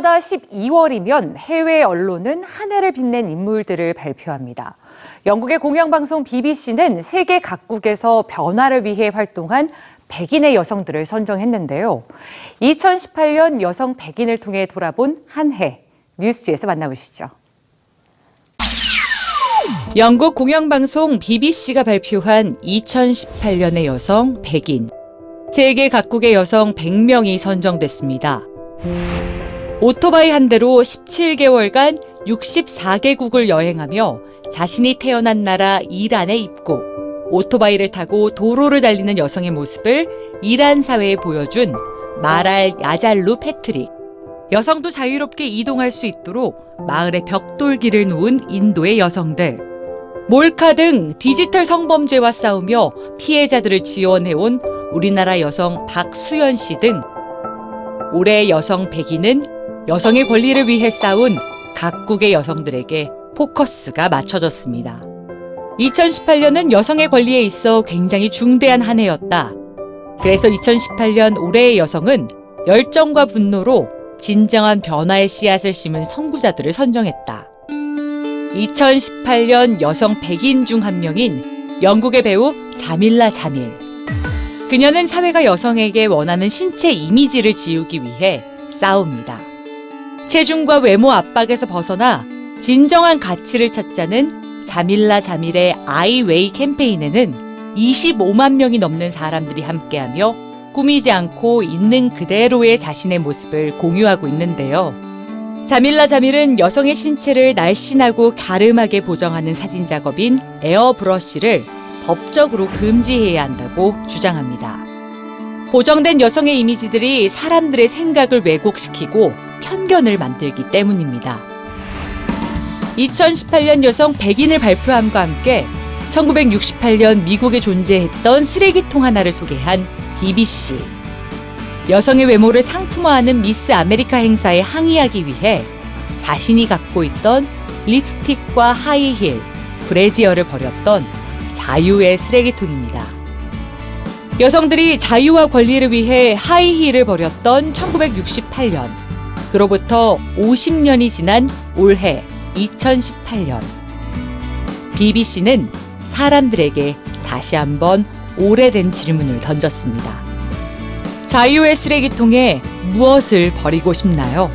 해마다 12월이면 해외 언론은 한 해를 빛낸 인물들을 발표합니다. 영국의 공영방송 BBC는 세계 각국에서 변화를 위해 활동한 백인의 여성들을 선정했는데요. 2018년 여성 백인을 통해 돌아본 한 해, 뉴스지에서 만나보시죠. 영국 공영방송 BBC가 발표한 2018년의 여성 100인. 세계 각국의 여성 100명이 선정됐습니다. 오토바이 한 대로 17개월간 64개국을 여행하며 자신이 태어난 나라 이란에 입고 오토바이를 타고 도로를 달리는 여성의 모습을 이란 사회에 보여준 마랄 야잘루 패트릭. 여성도 자유롭게 이동할 수 있도록 마을에 벽돌기를 놓은 인도의 여성들. 몰카 등 디지털 성범죄와 싸우며 피해자들을 지원해온 우리나라 여성 박수연 씨 등 올해 여성 100위는 여성의 권리를 위해 싸운 각국의 여성들에게 포커스가 맞춰졌습니다. 2018년은 여성의 권리에 있어 굉장히 중대한 한 해였다. 그래서 2018년 올해의 여성은 열정과 분노로 진정한 변화의 씨앗을 심은 선구자들을 선정했다. 2018년 여성 100인 중 한 명인 영국의 배우 자밀라 자밀. 그녀는 사회가 여성에게 원하는 신체 이미지를 지우기 위해 싸웁니다. 체중과 외모 압박에서 벗어나 진정한 가치를 찾자는 자밀라 자밀의 아이웨이 캠페인에는 25만 명이 넘는 사람들이 함께하며 꾸미지 않고 있는 그대로의 자신의 모습을 공유하고 있는데요. 자밀라 자밀은 여성의 신체를 날씬하고 가름하게 보정하는 사진 작업인 에어브러쉬를 법적으로 금지해야 한다고 주장합니다. 보정된 여성의 이미지들이 사람들의 생각을 왜곡시키고 편견을 만들기 때문입니다. 2018년 여성 100인을 발표함과 함께 1968년 미국에 존재했던 쓰레기통 하나를 소개한 BBC. 여성의 외모를 상품화하는 미스 아메리카 행사에 항의하기 위해 자신이 갖고 있던 립스틱과 하이힐, 브래지어를 버렸던 자유의 쓰레기통입니다. 여성들이 자유와 권리를 위해 하이힐을 버렸던 1968년. 그로부터 50년이 지난 올해 2018년. BBC는 사람들에게 다시 한번 오래된 질문을 던졌습니다. 자유의 쓰레기통에 무엇을 버리고 싶나요?